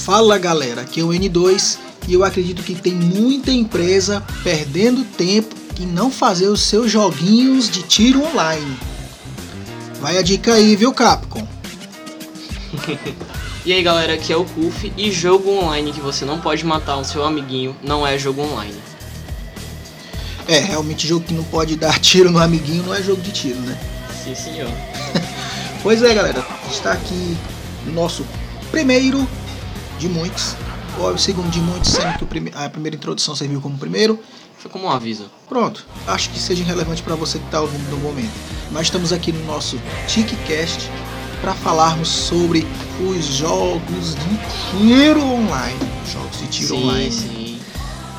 Fala galera, aqui é o N2 e eu acredito que tem muita empresa perdendo tempo em não fazer os seus joguinhos de tiro online. Vai a dica aí, viu Capcom? e aí galera, aqui é o Kuf e jogo online que você não pode matar o seu amiguinho não é jogo online. É, realmente jogo que não pode dar tiro no amiguinho não é jogo de tiro, né? Sim, senhor. pois é, galera, está aqui o nosso primeiro de muitos, ou o segundo de muitos, sendo que a primeira introdução serviu como primeiro. Foi como um aviso. Pronto, acho que seja relevante para você que está ouvindo no momento. Nós estamos aqui no nosso TikCast para falarmos sobre os jogos de tiro online. Jogos de tiro sim, online. Sim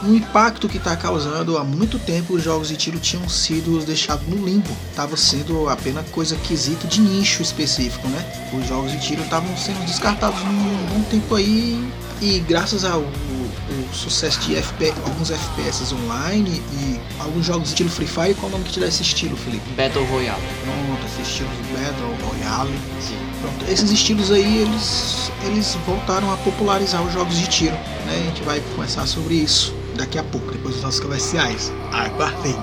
um impacto que está causando há muito tempo os jogos de tiro tinham sido deixados no limbo, estava sendo apenas coisa quesito de nicho específico, né? Os jogos de tiro estavam sendo descartados há um bom tempo aí e graças ao o, sucesso de FP, alguns FPS online e alguns jogos de estilo Free Fire, qual é o nome que te dá esse estilo, Felipe? Battle Royale. Pronto, esse estilo de Battle Royale. Sim. Pronto, esses estilos aí, eles, eles voltaram a popularizar os jogos de tiro, né? A gente vai conversar sobre isso daqui a pouco, depois dos nossos comerciais. Aguardem.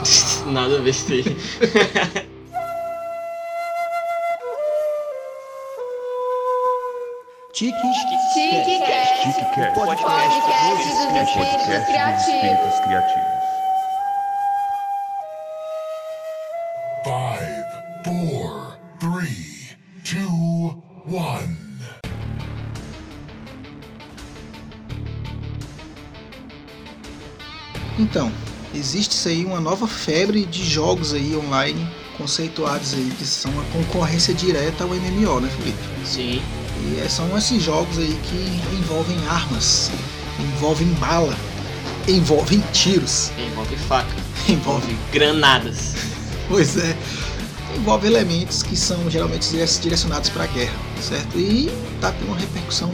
Nada a ver isso aí. Tique Tique podcast dos espíritos criativos. Five, four, three, two, one. Então, existe isso aí uma nova febre de jogos aí online conceituados aí que são a concorrência direta ao MMO, né, Felipe? Sim. E são esses jogos aí que envolvem armas, envolvem bala, envolvem tiros, envolve faca, envolve granadas. Pois é, envolve elementos que são geralmente direcionados para a guerra, certo? E tá tendo uma repercussão,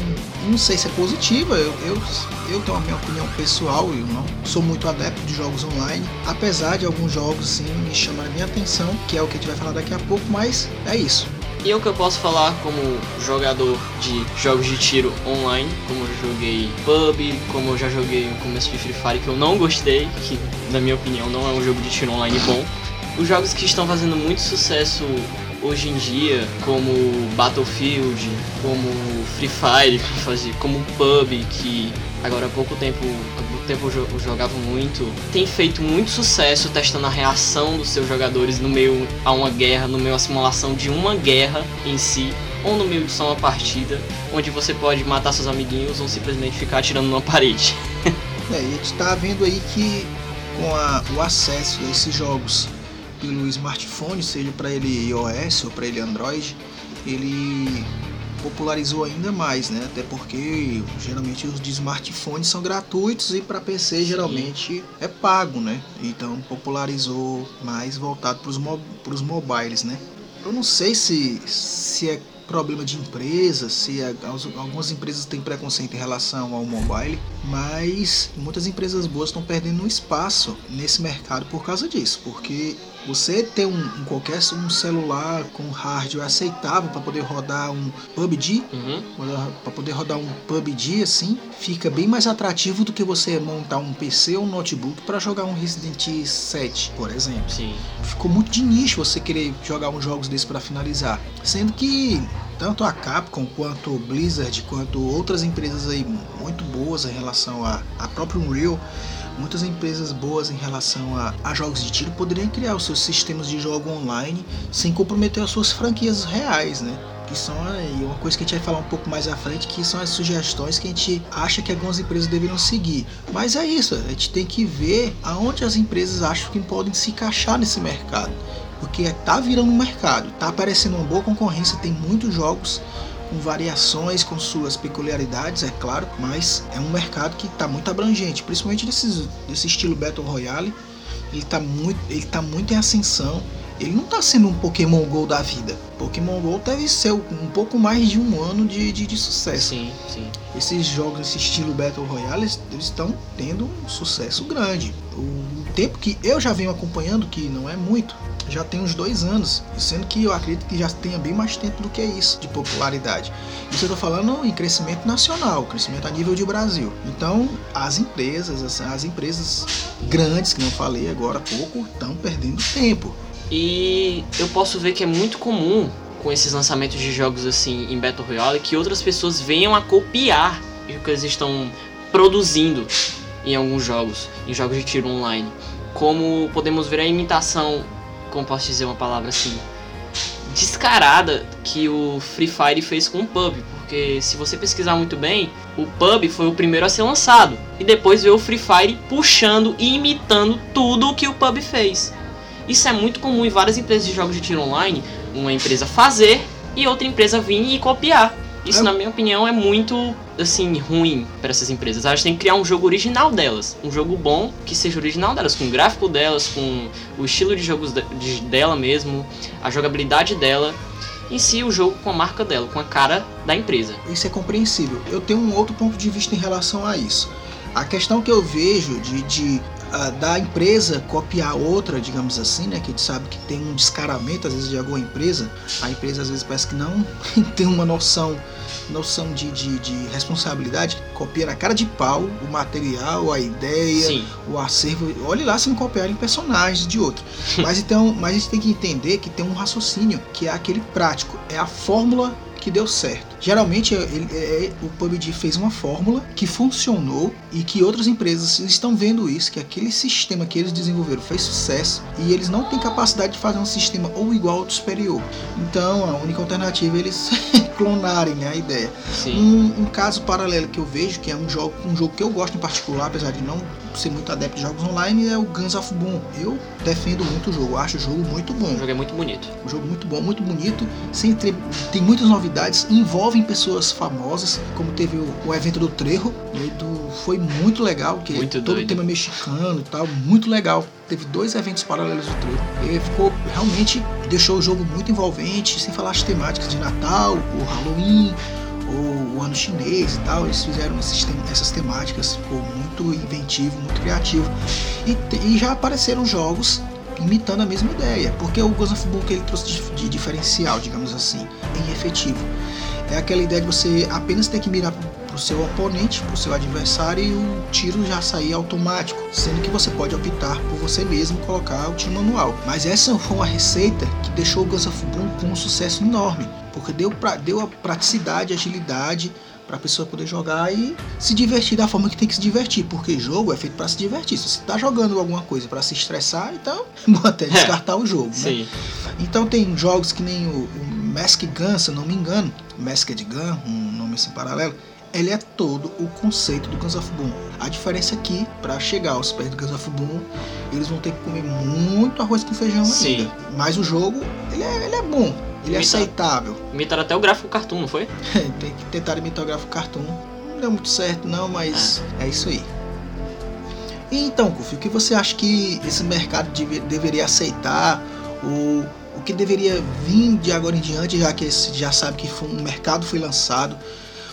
não sei se é positiva, eu, eu, eu tenho a minha opinião pessoal, eu não sou muito adepto de jogos online, apesar de alguns jogos sim me chamarem a minha atenção, que é o que a gente vai falar daqui a pouco, mas é isso. E o que eu posso falar como jogador de jogos de tiro online, como eu joguei PUB, como eu já joguei no começo de Free Fire que eu não gostei, que na minha opinião não é um jogo de tiro online bom. Os jogos que estão fazendo muito sucesso hoje em dia, como Battlefield, como Free Fire, como PUB, que agora há pouco tempo, há pouco tempo eu jogava muito, tem feito muito sucesso testando a reação dos seus jogadores no meio a uma guerra, no meio a simulação de uma guerra em si, ou no meio de só uma partida, onde você pode matar seus amiguinhos ou simplesmente ficar atirando numa parede. é, e a gente está vendo aí que com a, o acesso a esses jogos pelo smartphone, seja para ele iOS ou para ele Android, ele popularizou ainda mais, né? Até porque geralmente os de smartphone são gratuitos e para PC geralmente é pago, né? Então popularizou mais voltado para os mobiles, né? Eu não sei se, se é problema de empresa, se algumas empresas têm preconceito em relação ao mobile, mas muitas empresas boas estão perdendo espaço nesse mercado por causa disso, porque você ter um, um qualquer um celular com hardware aceitável para poder rodar um PUBG, uhum. para poder rodar um PUBG assim, fica bem mais atrativo do que você montar um PC ou um notebook para jogar um Resident 7, por exemplo. Sim. Ficou muito de nicho você querer jogar uns jogos desses para finalizar, sendo que tanto a Capcom quanto o Blizzard quanto outras empresas aí muito boas em relação a, a próprio Unreal muitas empresas boas em relação a, a, jogos de tiro poderiam criar os seus sistemas de jogo online sem comprometer as suas franquias reais, né? Que são aí uma coisa que a gente vai falar um pouco mais à frente, que são as sugestões que a gente acha que algumas empresas deveriam seguir. Mas é isso, a gente tem que ver aonde as empresas acham que podem se encaixar nesse mercado. Porque tá virando um mercado, tá aparecendo uma boa concorrência, tem muitos jogos com variações, com suas peculiaridades, é claro, mas é um mercado que está muito abrangente, principalmente desse, desse estilo Battle Royale. Ele está muito, ele tá muito em ascensão. Ele não está sendo um Pokémon GO da vida. Pokémon GO deve ser um pouco mais de um ano de, de, de sucesso. Sim, sim. Esses jogos, esse estilo Battle Royale, eles estão tendo um sucesso grande. O tempo que eu já venho acompanhando, que não é muito, já tem uns dois anos, sendo que eu acredito que já tenha bem mais tempo do que isso de popularidade. Isso eu tô falando em crescimento nacional, crescimento a nível de Brasil. Então, as empresas, as, as empresas grandes, que não falei agora há pouco, estão perdendo tempo. E eu posso ver que é muito comum com esses lançamentos de jogos assim em Battle Royale que outras pessoas venham a copiar o que eles estão produzindo em alguns jogos, em jogos de tiro online. Como podemos ver a imitação, como posso dizer uma palavra assim, descarada que o Free Fire fez com o PUBG, porque se você pesquisar muito bem, o PUBG foi o primeiro a ser lançado e depois veio o Free Fire puxando e imitando tudo o que o PUBG fez. Isso é muito comum em várias empresas de jogos de tiro online, uma empresa fazer e outra empresa vir e copiar. Isso, É. na minha opinião, é muito assim ruim para essas empresas. Elas têm que criar um jogo original delas, um jogo bom que seja original delas, com o gráfico delas, com o estilo de jogos de- de- dela mesmo, a jogabilidade dela, em si o jogo com a marca dela, com a cara da empresa. Isso é compreensível. Eu tenho um outro ponto de vista em relação a isso. A questão que eu vejo de, de, da empresa copiar outra, digamos assim, né, que a gente sabe que tem um descaramento às vezes de alguma empresa, a empresa às vezes parece que não tem uma noção noção de, de, de responsabilidade, copia na cara de pau o material, a ideia, Sim, o acervo. Olhe lá se não copiarem personagens de outro. Mas então, mas a gente tem que entender que tem um raciocínio que é aquele prático, é a fórmula que deu certo. Geralmente ele, é- o PUBG fez uma fórmula que funcionou e que outras empresas estão vendo isso, que aquele sistema que eles desenvolveram fez sucesso e eles não têm capacidade de fazer um sistema ou igual ou superior. Então a única alternativa é eles clonarem né, a ideia. Um, um caso paralelo que eu vejo, que é um jogo, um jogo que eu gosto em particular, apesar de não ser muito adepto de jogos online, é o Guns of Boom. Eu defendo muito o jogo, acho o jogo muito bom. O jogo é muito bonito. Um jogo muito bom, muito bonito, tem muitas novidades, envolvem pessoas famosas, como teve o, o evento do Trejo, né, do- foi muito legal, que Muito todo o tema mexicano e tal, muito legal. Teve dois eventos paralelos do Trejo. E ficou realmente deixou o jogo muito envolvente, sem falar as temáticas de Natal, o Halloween, o, o ano chinês e tal. Eles fizeram esses essas temáticas, ficou muito inventivo, muito criativo. E, e já apareceram jogos imitando a mesma ideia, porque o Ghost of Boom que ele trouxe de, de diferencial, digamos assim, em efetivo. É aquela ideia de você apenas ter que mirar pro seu oponente, pro seu adversário e o tiro já sair automático, sendo que você pode optar por você mesmo colocar o tiro manual. Mas essa foi uma receita que deixou o Guns of Boom com um sucesso enorme, porque deu, pra, deu a praticidade, agilidade para a pessoa poder jogar e se divertir da forma que tem que se divertir, porque jogo é feito para se divertir. Se você tá jogando alguma coisa para se estressar, então é bom até descartar o jogo, né? Então tem jogos que nem o, o Mask Gun, se eu não me engano, Masked Gun, um nome assim paralelo, ele é todo o conceito do Guns of Boom. A diferença é que, para chegar aos pés do Guns of Boom, eles vão ter que comer muito arroz com feijão Sim. ainda. Mas o jogo, ele é, ele é bom, ele é Imita- aceitável. Imitaram até o gráfico cartoon, não foi? tem que tentar imitar o gráfico cartoon. Não deu muito certo não, mas é isso aí. E então, Kufi, o que você acha que esse mercado deve- deveria aceitar? O, o que deveria vir de agora em diante, já que esse já sabe que um mercado foi lançado,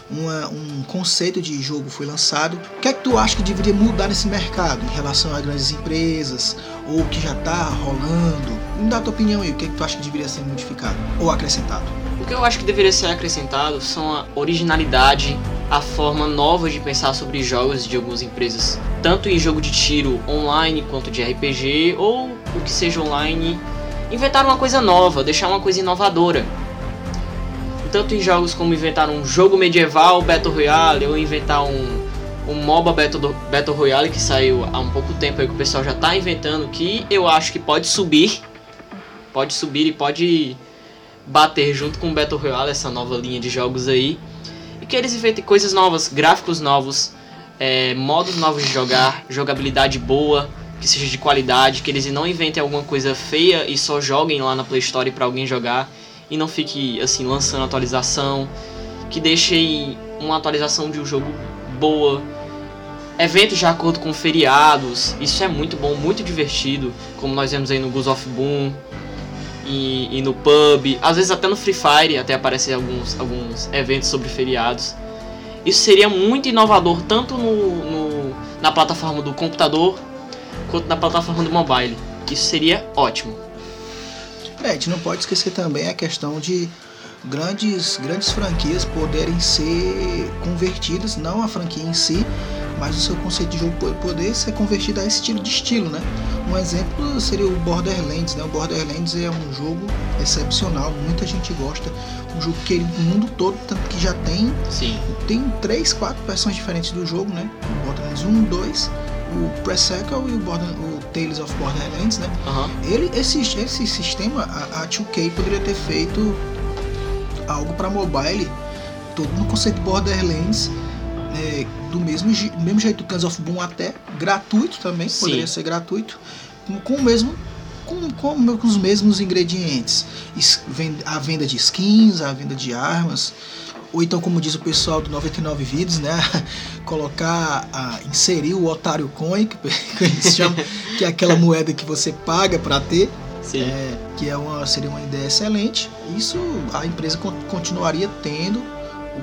uma- um conceito de jogo foi lançado. O que é que tu acha que deveria mudar nesse mercado em relação a grandes empresas ou o que já está rolando? Me dá a tua opinião aí, o que é que tu acha que deveria ser modificado ou acrescentado? O que eu acho que deveria ser acrescentado são a originalidade, a forma nova de pensar sobre jogos de algumas empresas, tanto em jogo de tiro online quanto de RPG ou o que seja online, inventar uma coisa nova, deixar uma coisa inovadora. Tanto em jogos como inventar um jogo medieval Battle Royale ou inventar um, um MOBA Battle, Battle Royale que saiu há um pouco tempo aí que o pessoal já está inventando que eu acho que pode subir, pode subir e pode bater junto com o Battle Royale, essa nova linha de jogos aí. E que eles inventem coisas novas, gráficos novos, é, modos novos de jogar, jogabilidade boa, que seja de qualidade, que eles não inventem alguma coisa feia e só joguem lá na Play Store para alguém jogar e não fique assim lançando atualização, que deixem uma atualização de um jogo boa. Eventos de acordo com feriados, isso é muito bom, muito divertido, como nós vemos aí no Goose of Boom, e, e no pub, às vezes até no Free Fire até aparecem alguns, alguns eventos sobre feriados. Isso seria muito inovador tanto no, no- na plataforma do computador quanto na plataforma do mobile. Isso seria ótimo. É, a gente não pode esquecer também a questão de grandes, grandes franquias poderem ser convertidas, não a franquia em si, mas o seu conceito de jogo poder ser convertido a esse tipo de estilo, né? Um exemplo seria o Borderlands, né? O Borderlands é um jogo excepcional, muita gente gosta, um jogo que ele, no mundo todo, tanto que já tem, Sim. tem três, quatro versões diferentes do jogo, né? O Borderlands 1, 2, o Pre-Sequel e o, Border, o Tales of Borderlands, né? Ele, esse, esse sistema, a, a 2K poderia ter feito algo para mobile, todo no conceito Borderlands, né, do mesmo, je- mesmo jeito do of Boom até, gratuito também, Sim. poderia ser gratuito, com, com o mesmo com, com, os mesmos ingredientes, a venda de skins, a venda de armas, ou então como diz o pessoal do 99 Vidas, né, colocar, a, inserir o Otário Coin, que, que eles chamam, que é aquela moeda que você paga para ter, é, que é uma, seria uma ideia excelente. Isso a empresa con- continuaria tendo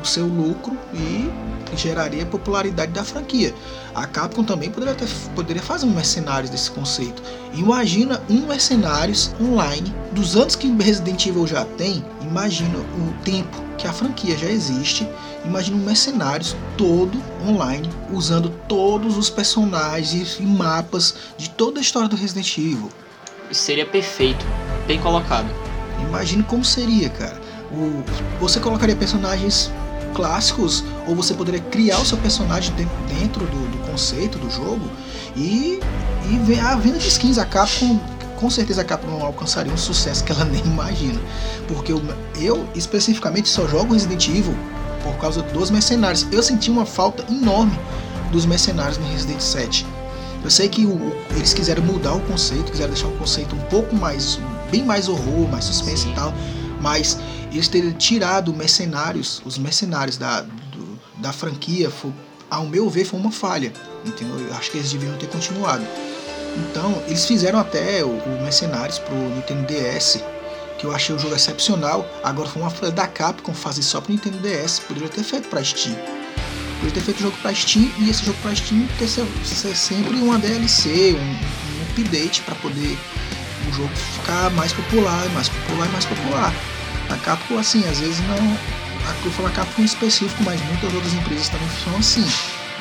o seu lucro e geraria popularidade da franquia. A Capcom também poderia, ter, poderia fazer um mercenários desse conceito. Imagina um mercenários online dos anos que Resident Evil já tem. Imagina o tempo que a franquia já existe. Imagina um mercenários todo online, usando todos os personagens e mapas de toda a história do Resident Evil. Isso seria perfeito. Bem colocado. Imagine como seria, cara. O, você colocaria personagens clássicos ou você poderia criar o seu personagem de- dentro do, do conceito do jogo e, e a venda de skins? A Capcom com certeza a Capcom não alcançaria um sucesso que ela nem imagina porque eu, eu especificamente só jogo Resident Evil por causa dos mercenários. Eu senti uma falta enorme dos mercenários no Resident 7 eu sei que o- eles quiseram mudar o conceito, quiseram deixar um conceito um pouco mais, bem mais horror, mais suspense e tal, mas eles terem tirado mercenários, os mercenários da, do- da franquia, foi, ao meu ver, foi uma falha, entendeu? Eu acho que eles deviam ter continuado. Então, eles fizeram até o, o Mercenários pro Nintendo DS, que eu achei o jogo excepcional. Agora foi uma falha da Capcom fazer só pro Nintendo DS, poderia ter feito pra Steam. Poderia ter feito o jogo pra Steam e esse jogo pra Steam ter ser, ser sempre uma DLC, um, um update para poder o jogo ficar mais popular, mais popular e mais popular. A Capcom, assim, às vezes não. Eu falo a Capcom em específico, mas muitas outras empresas também são assim.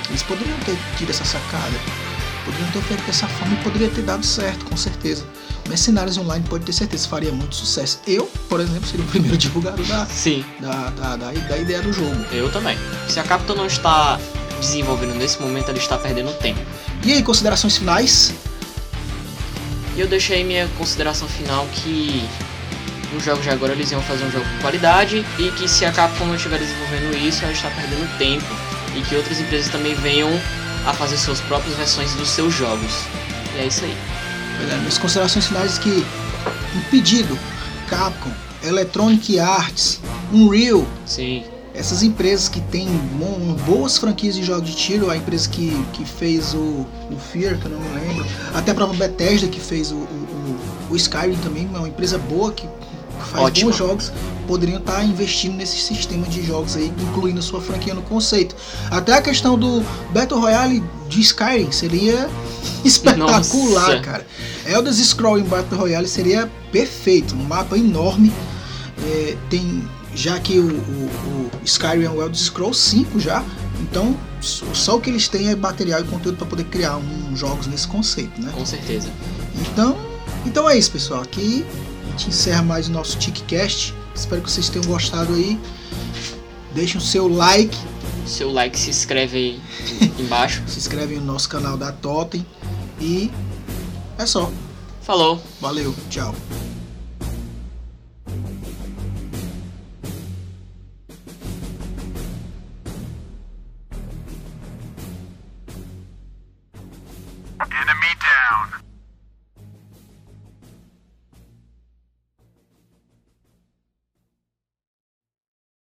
Eles poderiam ter tido essa sacada, poderiam ter feito dessa forma e poderia ter dado certo, com certeza. Mercenários Online pode ter certeza faria muito sucesso. Eu, por exemplo, seria o primeiro divulgador da, Sim. da, da, da, da ideia do jogo. Eu também. Se a Capcom não está desenvolvendo nesse momento, ela está perdendo tempo. E aí, considerações finais? Eu deixei minha consideração final que nos jogos de agora eles iam fazer um jogo com qualidade e que se a Capcom não estiver desenvolvendo isso, ela está perdendo tempo e que outras empresas também venham a fazer suas próprias versões dos seus jogos. E é isso aí. Pois é, minhas considerações finais que um pedido, Capcom, Electronic Arts, Unreal, Sim, essas empresas que têm boas franquias de jogos de tiro, a empresa que, que fez o, o Fear, que eu não me lembro, até a própria Bethesda que fez o, o, o- o Skyrim também, é uma empresa boa que faz Ótimo. bons jogos, poderiam estar investindo nesse sistema de jogos aí, incluindo sua franquia no conceito. Até a questão do Battle Royale de Skyrim seria espetacular, Nossa. cara. Elder Scrolls em Battle Royale seria perfeito, um mapa enorme. É, tem já que o, o, o Skyrim é o Elder Scrolls 5 já, então só o que eles têm é material e conteúdo para poder criar um, jogos nesse conceito, né? com certeza. Então, então é isso, pessoal. Aqui gente encerra mais o nosso TicCast. Espero que vocês tenham gostado aí. Deixem o seu like, Seu like se inscreve aí embaixo. se inscrevem no nosso canal da Totem e é só. Falou! Valeu, tchau.